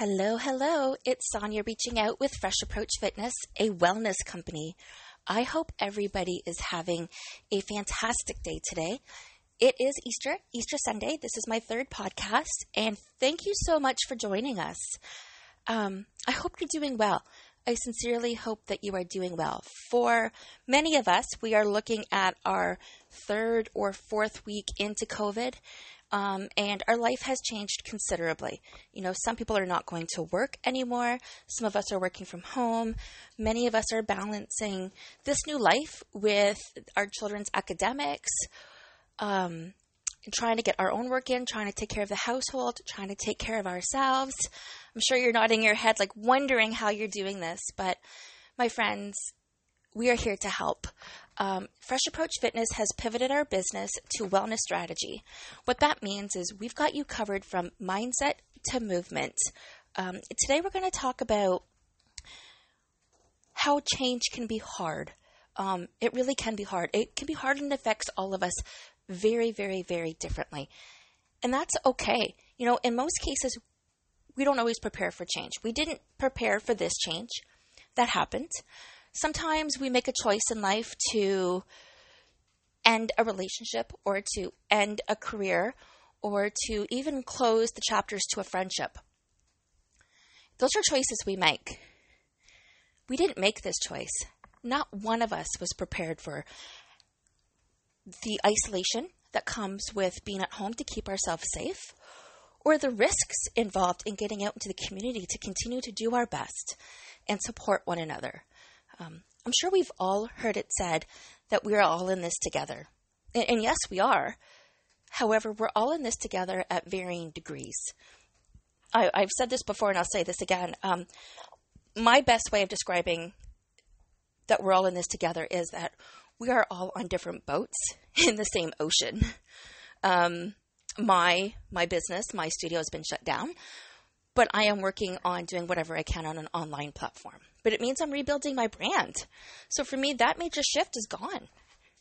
Hello, hello. It's Sonya reaching out with Fresh Approach Fitness, a wellness company. I hope everybody is having a fantastic day today. It is Easter, Easter Sunday. This is my third podcast, and thank you so much for joining us. Um, I hope you're doing well. I sincerely hope that you are doing well. For many of us, we are looking at our third or fourth week into COVID, um, and our life has changed considerably. You know, some people are not going to work anymore. Some of us are working from home. Many of us are balancing this new life with our children's academics, um, trying to get our own work in, trying to take care of the household, trying to take care of ourselves. I'm sure you're nodding your head, like wondering how you're doing this, but my friends, we are here to help. Um, Fresh Approach Fitness has pivoted our business to wellness strategy. What that means is we've got you covered from mindset to movement. Um, today, we're going to talk about how change can be hard. Um, it really can be hard. It can be hard and affects all of us very, very, very differently. And that's okay. You know, in most cases, we don't always prepare for change. We didn't prepare for this change. That happened sometimes we make a choice in life to end a relationship or to end a career or to even close the chapters to a friendship. Those are choices we make. We didn't make this choice. Not one of us was prepared for the isolation that comes with being at home to keep ourselves safe or the risks involved in getting out into the community to continue to do our best and support one another. Um, I'm sure we've all heard it said that we're all in this together. And, and, yes, we are. However, we're all in this together at varying degrees. I, have said this before and I'll say this again. Um, my best way of describing that we're all in this together is that we are all on different boats in the same ocean. Um, my my business, my studio has been shut down but I am working on doing whatever I can on an online platform. But it means I'm rebuilding my brand. So for me, that major shift is gone.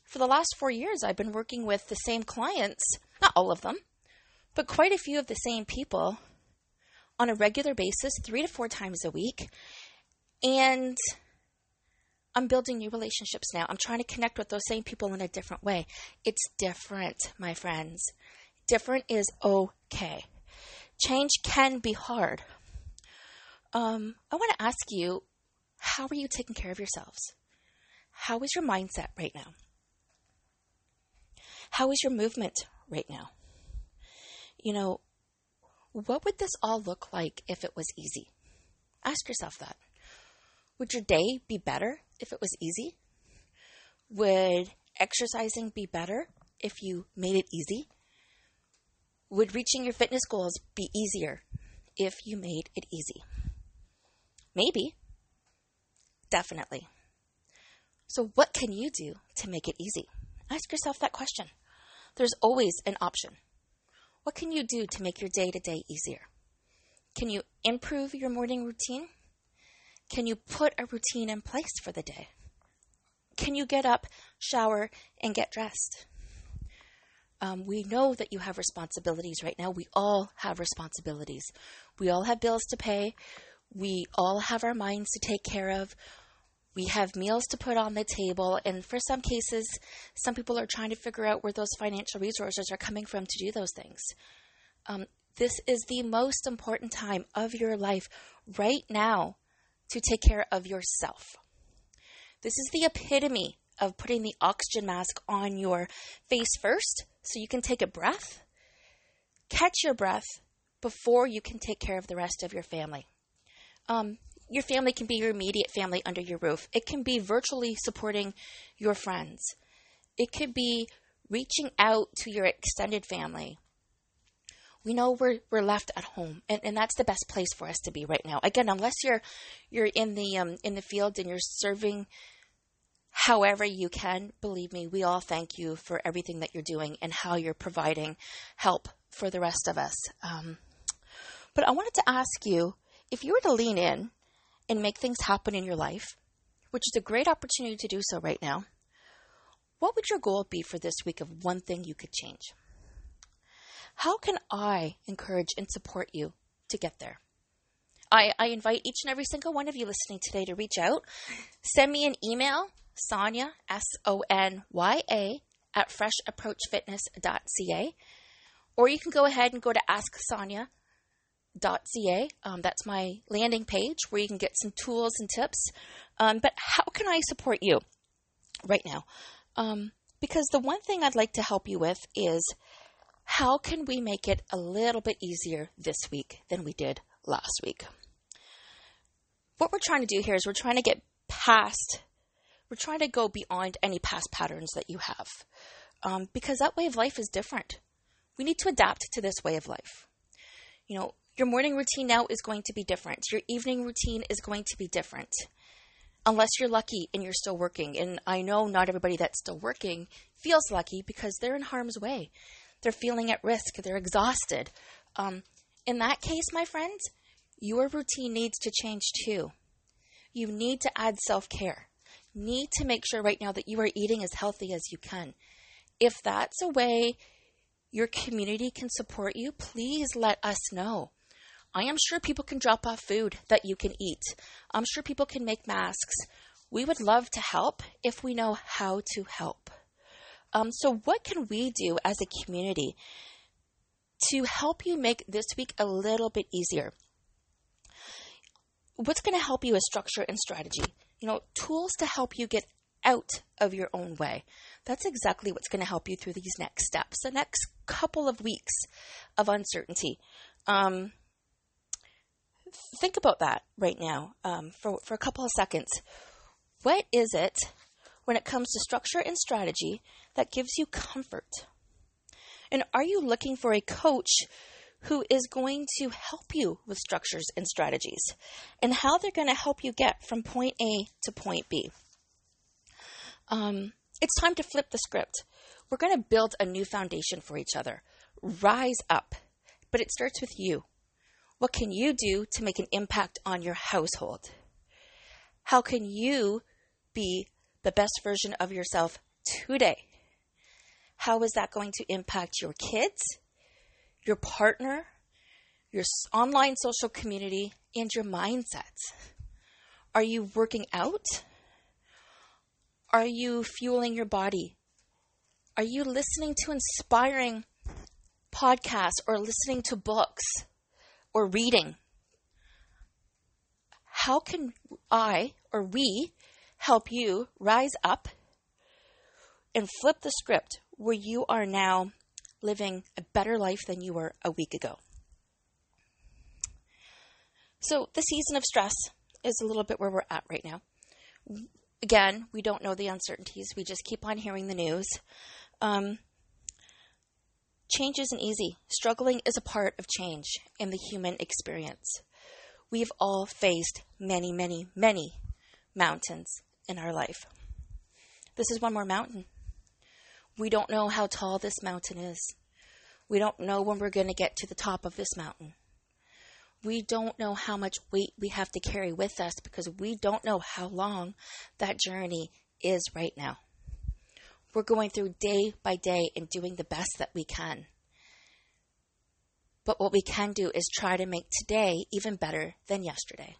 For the last four years, I've been working with the same clients, not all of them, but quite a few of the same people on a regular basis, three to four times a week. And I'm building new relationships now. I'm trying to connect with those same people in a different way. It's different, my friends. Different is okay change can be hard. Um, I want to ask you, how are you taking care of yourselves? How is your mindset right now? How is your movement right now? You know, what would this all look like if it was easy? Ask yourself that. Would your day be better if it was easy? Would exercising be better if you made it easy? Would reaching your fitness goals be easier if you made it easy? Maybe. Definitely. So, what can you do to make it easy? Ask yourself that question. There's always an option. What can you do to make your day to day easier? Can you improve your morning routine? Can you put a routine in place for the day? Can you get up, shower, and get dressed? Um, we know that you have responsibilities right now. We all have responsibilities. We all have bills to pay. We all have our minds to take care of. We have meals to put on the table. And for some cases, some people are trying to figure out where those financial resources are coming from to do those things. Um, this is the most important time of your life right now to take care of yourself. This is the epitome of putting the oxygen mask on your face first so you can take a breath, catch your breath before you can take care of the rest of your family. Um, your family can be your immediate family under your roof. It can be virtually supporting your friends. It could be reaching out to your extended family. We know we're, we're left at home, and, and that's the best place for us to be right now. Again, unless you're you're in the um, in the field and you're serving however you can. Believe me, we all thank you for everything that you're doing and how you're providing help for the rest of us. Um, but I wanted to ask you if you were to lean in and make things happen in your life, which is a great opportunity to do so right now, what would your goal be for this week of one thing you could change? How can I encourage and support you to get there? I, I invite each and every single one of you listening today to reach out. Send me an email, Sonya, S O N Y A, at freshapproachfitness.ca. Or you can go ahead and go to asksonya.ca. Um, that's my landing page where you can get some tools and tips. Um, but how can I support you right now? Um, because the one thing I'd like to help you with is how can we make it a little bit easier this week than we did last week? What we're trying to do here is we're trying to get past, we're trying to go beyond any past patterns that you have. Um, because that way of life is different. We need to adapt to this way of life. You know, your morning routine now is going to be different. Your evening routine is going to be different. Unless you're lucky and you're still working. And I know not everybody that's still working feels lucky because they're in harm's way. They're feeling at risk. They're exhausted. Um, in that case, my friends, your routine needs to change too. You need to add self care. Need to make sure right now that you are eating as healthy as you can. If that's a way your community can support you, please let us know. I am sure people can drop off food that you can eat. I'm sure people can make masks. We would love to help if we know how to help. Um, so, what can we do as a community to help you make this week a little bit easier? What's going to help you is structure and strategy. You know, tools to help you get out of your own way. That's exactly what's going to help you through these next steps, the next couple of weeks of uncertainty. Um, think about that right now um, for, for a couple of seconds. What is it when it comes to structure and strategy that gives you comfort? And are you looking for a coach who is going to help you with structures and strategies and how they're going to help you get from point A to point B? Um, it's time to flip the script. We're going to build a new foundation for each other. Rise up. But it starts with you. What can you do to make an impact on your household? How can you be the best version of yourself today? How is that going to impact your kids, your partner, your online social community, and your mindset? Are you working out? Are you fueling your body? Are you listening to inspiring podcasts or listening to books or reading? How can I or we help you rise up and flip the script where you are now living a better life than you were a week ago? So, the season of stress is a little bit where we're at right now again, we don't know the uncertainties. We just keep on hearing the news. Um, change isn't easy. Struggling is a part of change in the human experience. We've all faced many, many, many mountains in our life. This is one more mountain. We don't know how tall this mountain is. We don't know when we're going to get to the top of this mountain we don't know how much weight we have to carry with us because we don't know how long that journey is right now. We're going through day by day and doing the best that we can. But what we can do is try to make today even better than yesterday.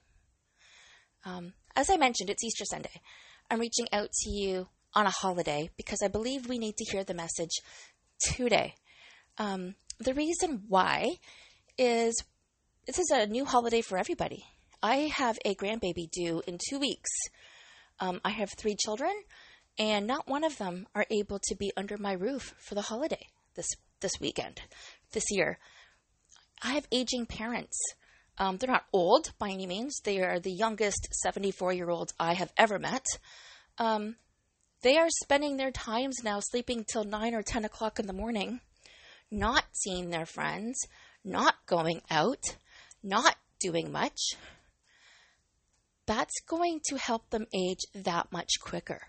Um, as I mentioned, it's Easter Sunday. I'm reaching out to you on a holiday because I believe we need to hear the message today. Um, the reason why is this is a new holiday for everybody. I have a grandbaby due in two weeks. Um, I have three children, and not one of them are able to be under my roof for the holiday this this weekend, this year. I have aging parents. Um, they're not old by any means. They are the youngest 74 year olds I have ever met. Um, they are spending their times now sleeping till 9 or 10 o'clock in the morning, not seeing their friends, not going out not doing much, that's going to help them age that much quicker.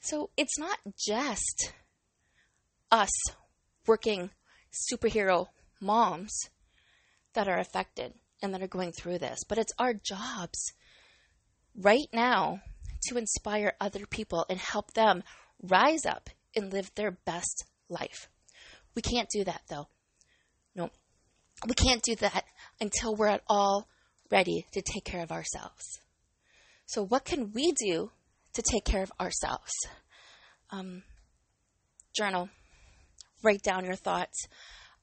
So it's not just us working superhero moms that are affected and that are going through this, but it's our jobs right now to inspire other people and help them rise up and live their best life. We can't do that though No, we can't do that until we're at all ready to take care of ourselves. So, what can we do to take care of ourselves? Um, journal, write down your thoughts,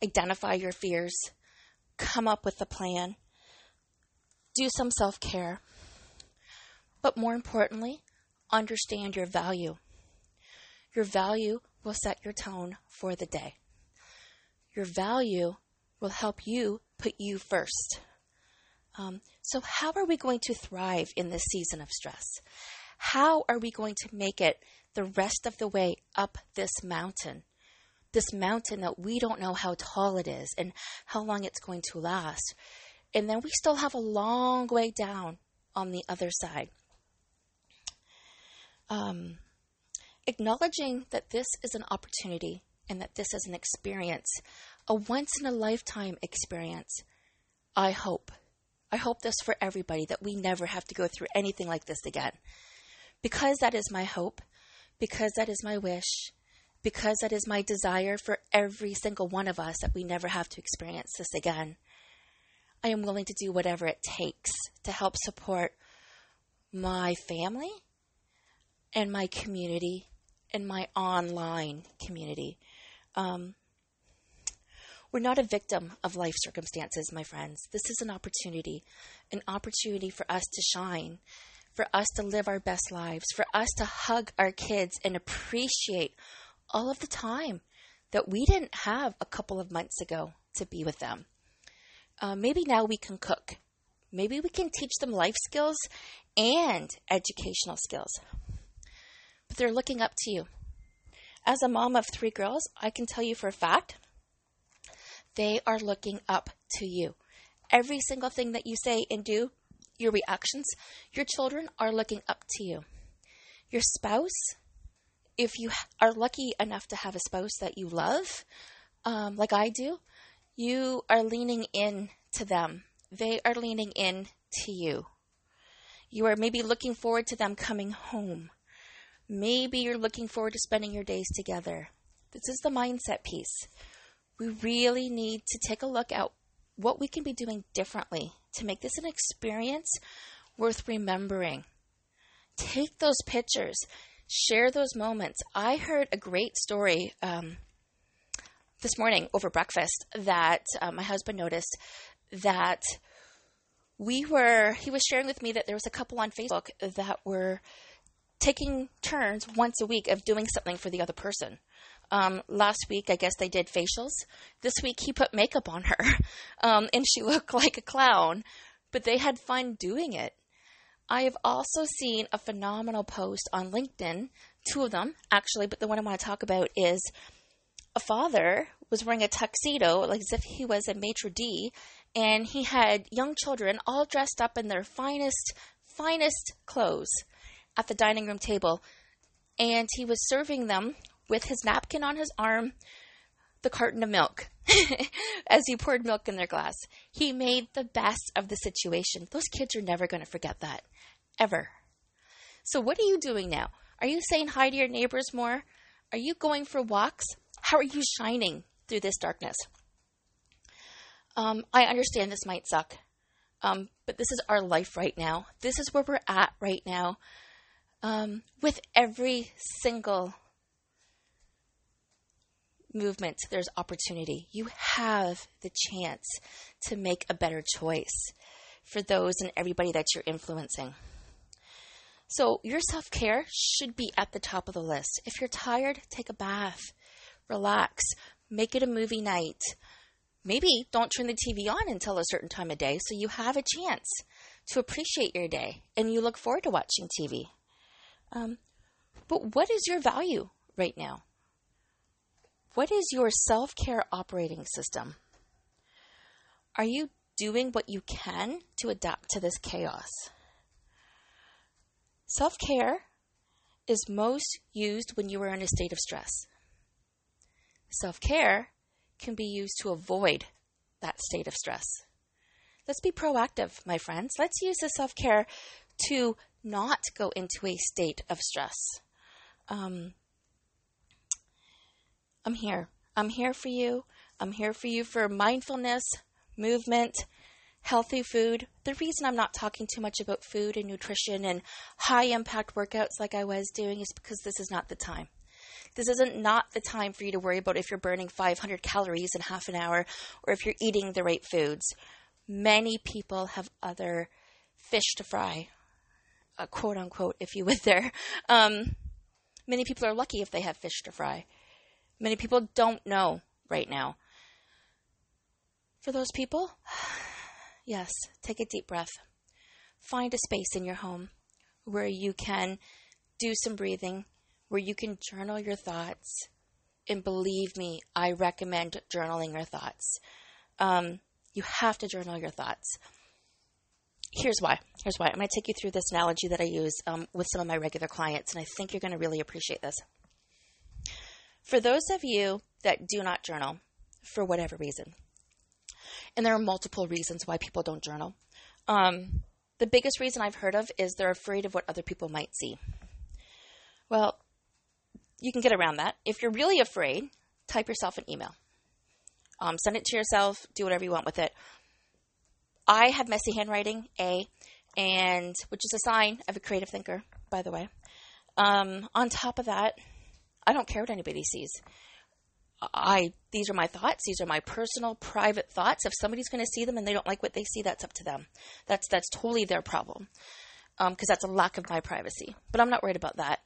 identify your fears, come up with a plan, do some self care, but more importantly, understand your value. Your value will set your tone for the day. Your value will help you put you first. Um, so, how are we going to thrive in this season of stress? How are we going to make it the rest of the way up this mountain? This mountain that we don't know how tall it is and how long it's going to last. And then we still have a long way down on the other side. Um, acknowledging that this is an opportunity and that this is an experience, a once in a lifetime experience. I hope I hope this for everybody that we never have to go through anything like this again. Because that is my hope, because that is my wish, because that is my desire for every single one of us that we never have to experience this again. I am willing to do whatever it takes to help support my family and my community and my online community. Um, we're not a victim of life circumstances, my friends. This is an opportunity, an opportunity for us to shine, for us to live our best lives, for us to hug our kids and appreciate all of the time that we didn't have a couple of months ago to be with them. Uh, maybe now we can cook. Maybe we can teach them life skills and educational skills. But they're looking up to you. As a mom of three girls, I can tell you for a fact they are looking up to you. Every single thing that you say and do, your reactions, your children are looking up to you. Your spouse, if you are lucky enough to have a spouse that you love, um, like I do, you are leaning in to them. They are leaning in to you. You are maybe looking forward to them coming home. Maybe you're looking forward to spending your days together. This is the mindset piece we really need to take a look at what we can be doing differently to make this an experience worth remembering. Take those pictures, share those moments. I heard a great story um, this morning over breakfast that uh, my husband noticed that we were, he was sharing with me that there was a couple on Facebook that were taking turns once a week of doing something for the other person. Um, last week, I guess they did facials. This week, he put makeup on her, um, and she looked like a clown, but they had fun doing it. I have also seen a phenomenal post on LinkedIn, two of them actually, but the one I want to talk about is a father was wearing a tuxedo, like as if he was a maitre d', and he had young children all dressed up in their finest, finest clothes at the dining room table, and he was serving them with his napkin on his arm the carton of milk as he poured milk in their glass. He made the best of the situation. Those kids are never going to forget that, ever. So, what are you doing now? Are you saying hi to your neighbors more? Are you going for walks? How are you shining through this darkness? Um, I understand this might suck, um, but this is our life right now. This is where we're at right now. Um, with every single movement, there's opportunity. You have the chance to make a better choice for those and everybody that you're influencing. So, your self care should be at the top of the list. If you're tired, take a bath, relax, make it a movie night. Maybe don't turn the TV on until a certain time of day so you have a chance to appreciate your day and you look forward to watching TV. Um, but what is your value right now? What is your self care operating system? Are you doing what you can to adapt to this chaos? Self care is most used when you are in a state of stress. Self care can be used to avoid that state of stress. Let's be proactive, my friends. Let's use the self care to not go into a state of stress. Um, I'm here. I'm here for you. I'm here for you for mindfulness, movement, healthy food. The reason I'm not talking too much about food and nutrition and high impact workouts like I was doing is because this is not the time. This isn't not the time for you to worry about if you're burning 500 calories in half an hour or if you're eating the right foods. Many people have other fish to fry, uh, quote unquote, if you would there. Um, many people are lucky if they have fish to fry. Many people don't know right now. For those people, yes, take a deep breath. Find a space in your home where you can do some breathing, where you can journal your thoughts. And believe me, I recommend journaling your thoughts. Um, you have to journal your thoughts. Here's why. Here's why. I'm going to take you through this analogy that I use um, with some of my regular clients, and I think you're going to really appreciate this. For those of you that do not journal, for whatever reason, and there are multiple reasons why people don't journal. Um, the biggest reason I've heard of is they're afraid of what other people might see. Well, you can get around that. If you're really afraid, type yourself an email. Um, send it to yourself, do whatever you want with it. I have messy handwriting, A, and which is a sign of a creative thinker, by the way. Um, on top of that, I don't care what anybody sees. I these are my thoughts. These are my personal, private thoughts. If somebody's going to see them and they don't like what they see, that's up to them. That's that's totally their problem, because um, that's a lack of my privacy. But I'm not worried about that.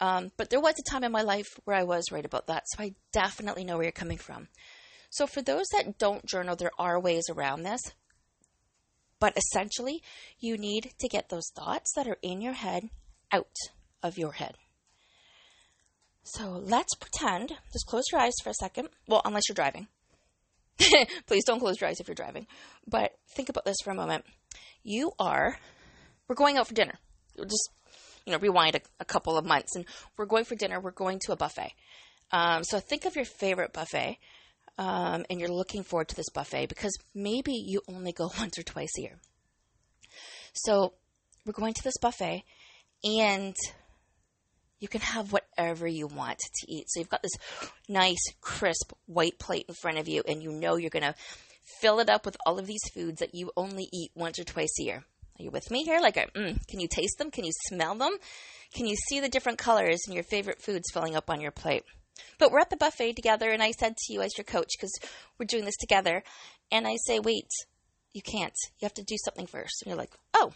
Um, but there was a time in my life where I was worried about that, so I definitely know where you're coming from. So for those that don't journal, there are ways around this. But essentially, you need to get those thoughts that are in your head out of your head. So let's pretend, just close your eyes for a second. Well, unless you're driving. Please don't close your eyes if you're driving. But think about this for a moment. You are, we're going out for dinner. just, you know, rewind a, a couple of months and we're going for dinner. We're going to a buffet. Um, so think of your favorite buffet um, and you're looking forward to this buffet because maybe you only go once or twice a year. So we're going to this buffet and you can have whatever you want to eat. So you've got this nice, crisp white plate in front of you, and you know you're going to fill it up with all of these foods that you only eat once or twice a year. Are you with me here? Like, mm, can you taste them? Can you smell them? Can you see the different colors and your favorite foods filling up on your plate? But we're at the buffet together, and I said to you as your coach, because we're doing this together, and I say, wait, you can't. You have to do something first. And you're like, oh.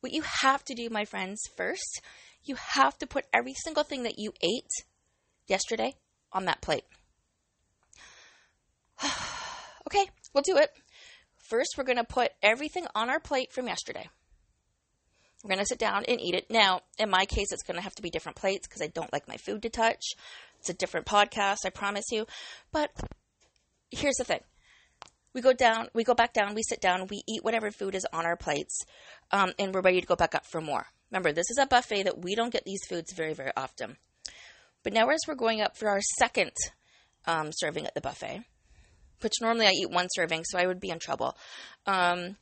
What you have to do, my friends, first you have to put every single thing that you ate yesterday on that plate. okay, we'll do it. First, we're going to put everything on our plate from yesterday. We're going to sit down and eat it. Now, in my case, it's going to have to be different plates because I don't like my food to touch. It's a different podcast, I promise you. But here's the thing we go down, we go back down, we sit down, we eat whatever food is on our plates, um, and we're ready to go back up for more. Remember, this is a buffet that we don't get these foods very, very often. But now, as we're going up for our second um, serving at the buffet, which normally I eat one serving, so I would be in trouble. Um,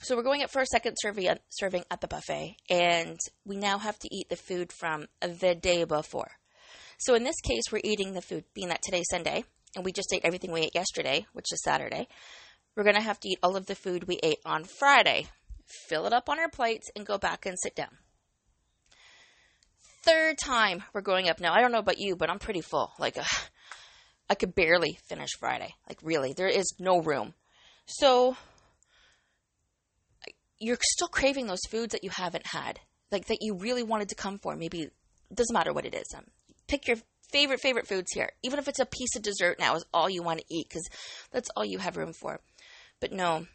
so we're going up for our second serving serving at the buffet, and we now have to eat the food from the day before. So in this case, we're eating the food, being that today's Sunday, and we just ate everything we ate yesterday, which is Saturday. We're going to have to eat all of the food we ate on Friday, fill it up on our plates, and go back and sit down third time we're going up now. I don't know about you, but I'm pretty full. Like, uh, I could barely finish Friday. Like, really, there is no room. So, you're still craving those foods that you haven't had, like that you really wanted to come for. Maybe doesn't matter what it is. Um, pick your favorite favorite foods here. Even if it's a piece of dessert now is all you want to eat because that's all you have room for. But no,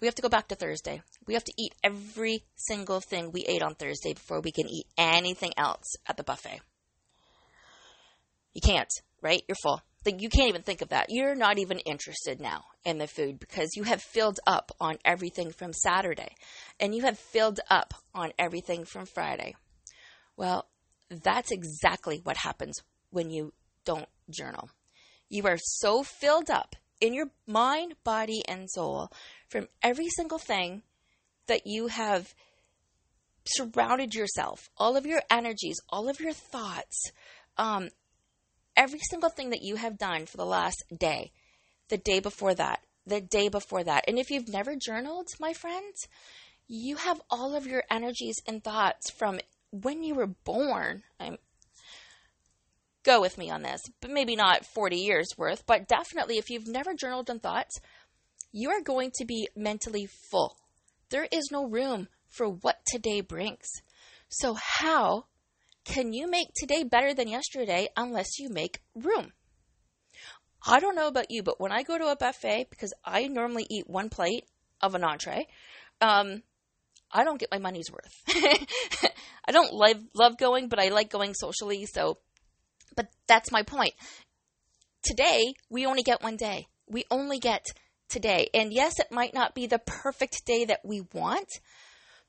we have to go back to Thursday. We have to eat every single thing we ate on Thursday before we can eat anything else at the buffet. You can't, right? You're full. Like you can't even think of that. You're not even interested now in the food because you have filled up on everything from Saturday and you have filled up on everything from Friday. Well, that's exactly what happens when you don't journal. You are so filled up in your mind, body, and soul from every single thing that you have surrounded yourself, all of your energies, all of your thoughts, um, every single thing that you have done for the last day, the day before that, the day before that. And if you've never journaled, my friends, you have all of your energies and thoughts from when you were born. I'm, go with me on this, but maybe not 40 years worth, but definitely if you've never journaled and thoughts, you are going to be mentally full. There is no room for what today brings. So, how can you make today better than yesterday unless you make room? I don't know about you, but when I go to a buffet, because I normally eat one plate of an entree, um, I don't get my money's worth. I don't love, love going, but I like going socially. So, but that's my point. Today, we only get one day. We only get today. And yes, it might not be the perfect day that we want,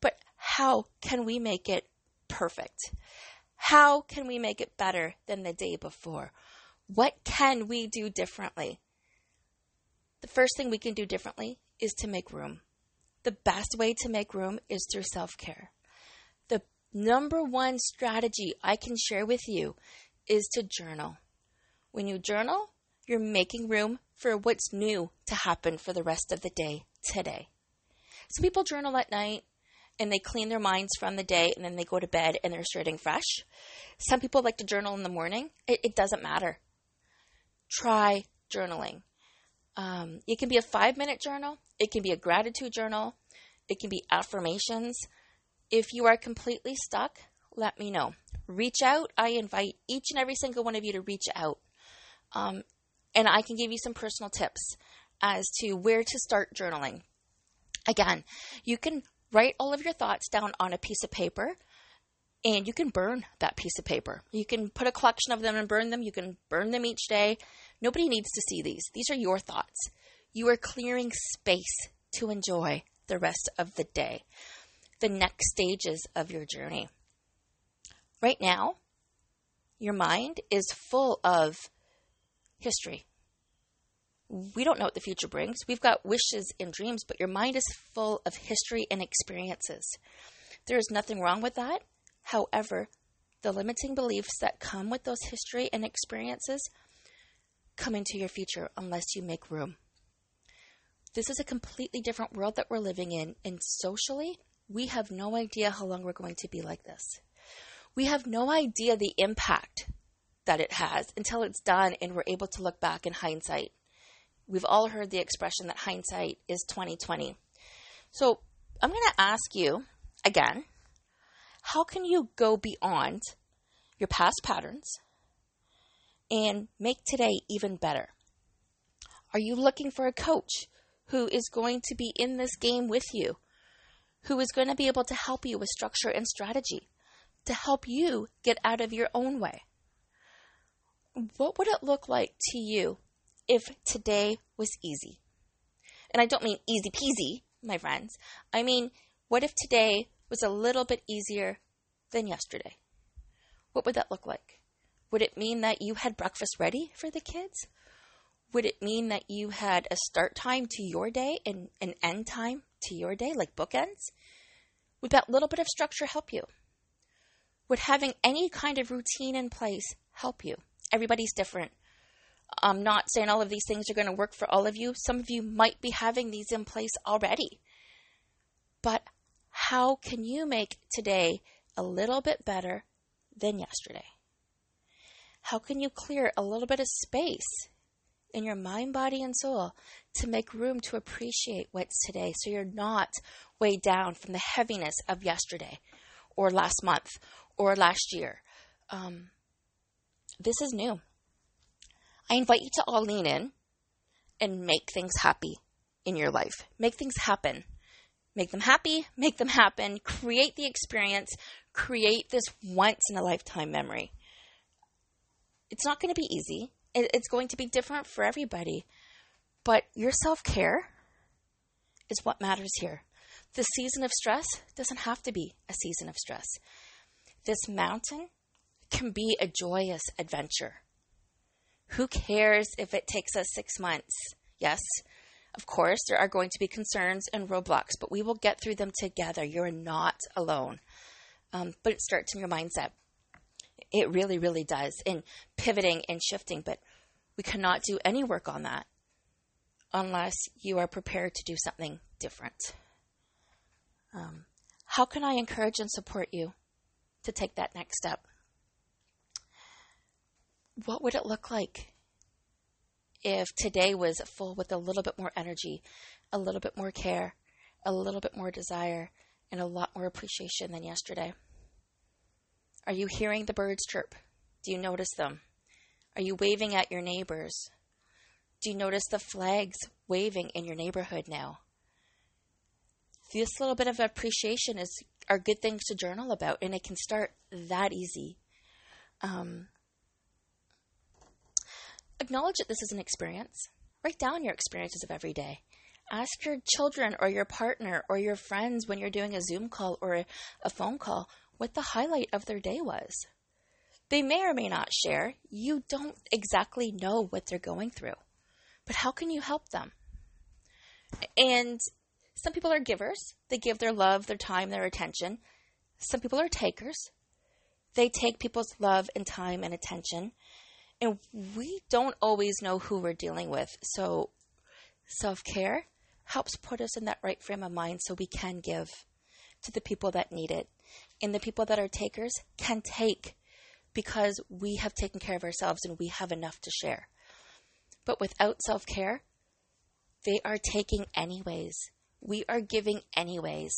but how can we make it perfect? How can we make it better than the day before? What can we do differently? The first thing we can do differently is to make room. The best way to make room is through self care. The number one strategy I can share with you is to journal. When you journal, you're making room for what's new to happen for the rest of the day today. Some people journal at night and they clean their minds from the day and then they go to bed and they're starting fresh. Some people like to journal in the morning. It, it doesn't matter. Try journaling. Um, it can be a five minute journal, it can be a gratitude journal, it can be affirmations. If you are completely stuck, let me know. Reach out. I invite each and every single one of you to reach out. Um, and I can give you some personal tips as to where to start journaling. Again, you can write all of your thoughts down on a piece of paper and you can burn that piece of paper. You can put a collection of them and burn them. You can burn them each day. Nobody needs to see these. These are your thoughts. You are clearing space to enjoy the rest of the day, the next stages of your journey. Right now, your mind is full of history. We don't know what the future brings. We've got wishes and dreams, but your mind is full of history and experiences. There is nothing wrong with that. However, the limiting beliefs that come with those history and experiences come into your future unless you make room. This is a completely different world that we're living in, and socially, we have no idea how long we're going to be like this. We have no idea the impact that it has until it's done and we're able to look back in hindsight. We've all heard the expression that hindsight is 2020. So, I'm going to ask you again, how can you go beyond your past patterns and make today even better? Are you looking for a coach who is going to be in this game with you, who is going to be able to help you with structure and strategy, to help you get out of your own way? What would it look like to you if today was easy? And I don't mean easy peasy, my friends. I mean, what if today was a little bit easier than yesterday? What would that look like? Would it mean that you had breakfast ready for the kids? Would it mean that you had a start time to your day and an end time to your day, like bookends? Would that little bit of structure help you? Would having any kind of routine in place help you? Everybody's different. I'm not saying all of these things are going to work for all of you. Some of you might be having these in place already. But how can you make today a little bit better than yesterday? How can you clear a little bit of space in your mind, body, and soul to make room to appreciate what's today so you're not weighed down from the heaviness of yesterday or last month or last year. Um, this is new. I invite you to all lean in and make things happy in your life. Make things happen. Make them happy, make them happen, create the experience, create this once in a lifetime memory. It's not going to be easy it's going to be different for everybody. But your self care is what matters here. The season of stress doesn't have to be a season of stress. This mountain can be a joyous adventure. Who cares if it takes us six months? Yes, of course, there are going to be concerns and roadblocks, but we will get through them together. You're not alone. Um, but it starts in your mindset. It really, really does in pivoting and shifting, but we cannot do any work on that unless you are prepared to do something different. Um, how can I encourage and support you to take that next step? What would it look like if today was full with a little bit more energy, a little bit more care, a little bit more desire, and a lot more appreciation than yesterday? Are you hearing the birds chirp? Do you notice them? Are you waving at your neighbors? Do you notice the flags waving in your neighborhood now? This little bit of appreciation is are good things to journal about, and it can start that easy. Um, acknowledge that this is an experience. Write down your experiences of every day. Ask your children or your partner or your friends when you're doing a Zoom call or a, a phone call what the highlight of their day was. They may or may not share. You don't exactly know what they're going through. But how can you help them? And some people are givers. They give their love, their time, their attention. Some people are takers. They take people's love and time and attention. And we don't always know who we're dealing with. So self care helps put us in that right frame of mind so we can give to the people that need it. And the people that are takers can take because we have taken care of ourselves and we have enough to share. But without self care, they are taking anyways. We are giving anyways.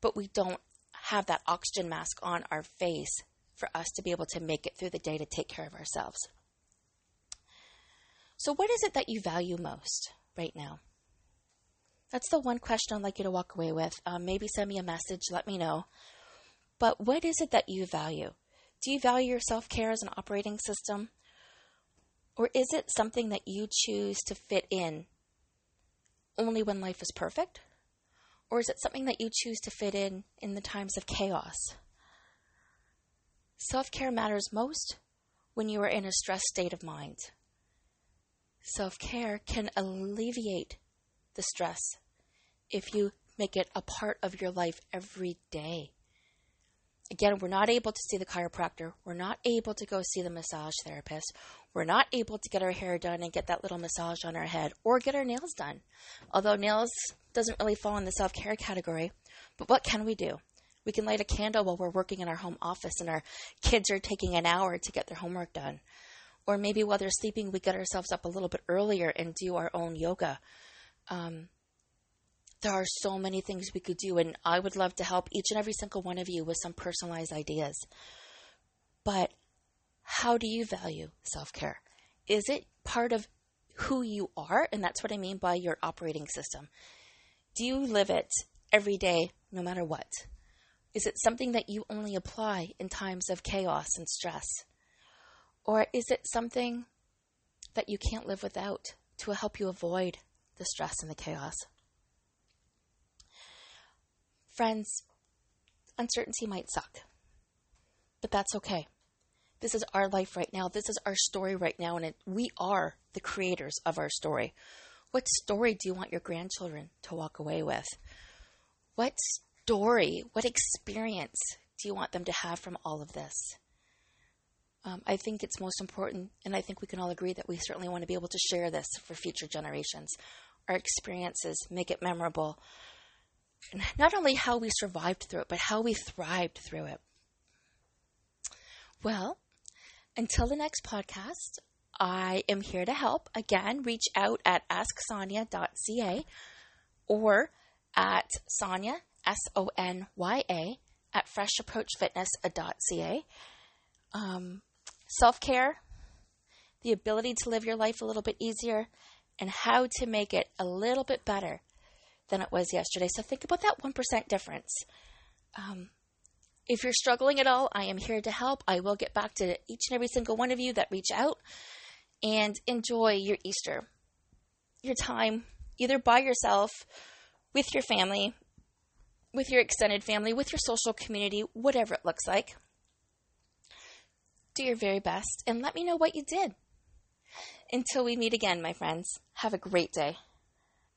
But we don't have that oxygen mask on our face for us to be able to make it through the day to take care of ourselves. So, what is it that you value most right now? That's the one question I'd like you to walk away with. Um, maybe send me a message, let me know. But what is it that you value? Do you value your self care as an operating system? Or is it something that you choose to fit in only when life is perfect? Or is it something that you choose to fit in in the times of chaos? Self care matters most when you are in a stressed state of mind. Self care can alleviate the stress if you make it a part of your life every day. Again, we're not able to see the chiropractor. We're not able to go see the massage therapist. We're not able to get our hair done and get that little massage on our head or get our nails done. Although nails doesn't really fall in the self care category. But what can we do? We can light a candle while we're working in our home office and our kids are taking an hour to get their homework done. Or maybe while they're sleeping, we get ourselves up a little bit earlier and do our own yoga. Um, there are so many things we could do, and I would love to help each and every single one of you with some personalized ideas. But how do you value self care? Is it part of who you are? And that's what I mean by your operating system. Do you live it every day, no matter what? Is it something that you only apply in times of chaos and stress? Or is it something that you can't live without to help you avoid the stress and the chaos? Friends, uncertainty might suck, but that's okay. This is our life right now. This is our story right now, and it, we are the creators of our story. What story do you want your grandchildren to walk away with? What story, what experience do you want them to have from all of this? Um, I think it's most important, and I think we can all agree that we certainly want to be able to share this for future generations. Our experiences make it memorable, not only how we survived through it, but how we thrived through it. Well, until the next podcast, I am here to help. Again, reach out at asksonya.ca or at Sonya, S O N Y A, at freshapproachfitness.ca. Um, Self care, the ability to live your life a little bit easier, and how to make it a little bit better than it was yesterday. So think about that 1% difference. Um, if you're struggling at all, I am here to help. I will get back to each and every single one of you that reach out and enjoy your Easter, your time, either by yourself, with your family, with your extended family, with your social community, whatever it looks like. Do your very best and let me know what you did. Until we meet again, my friends, have a great day.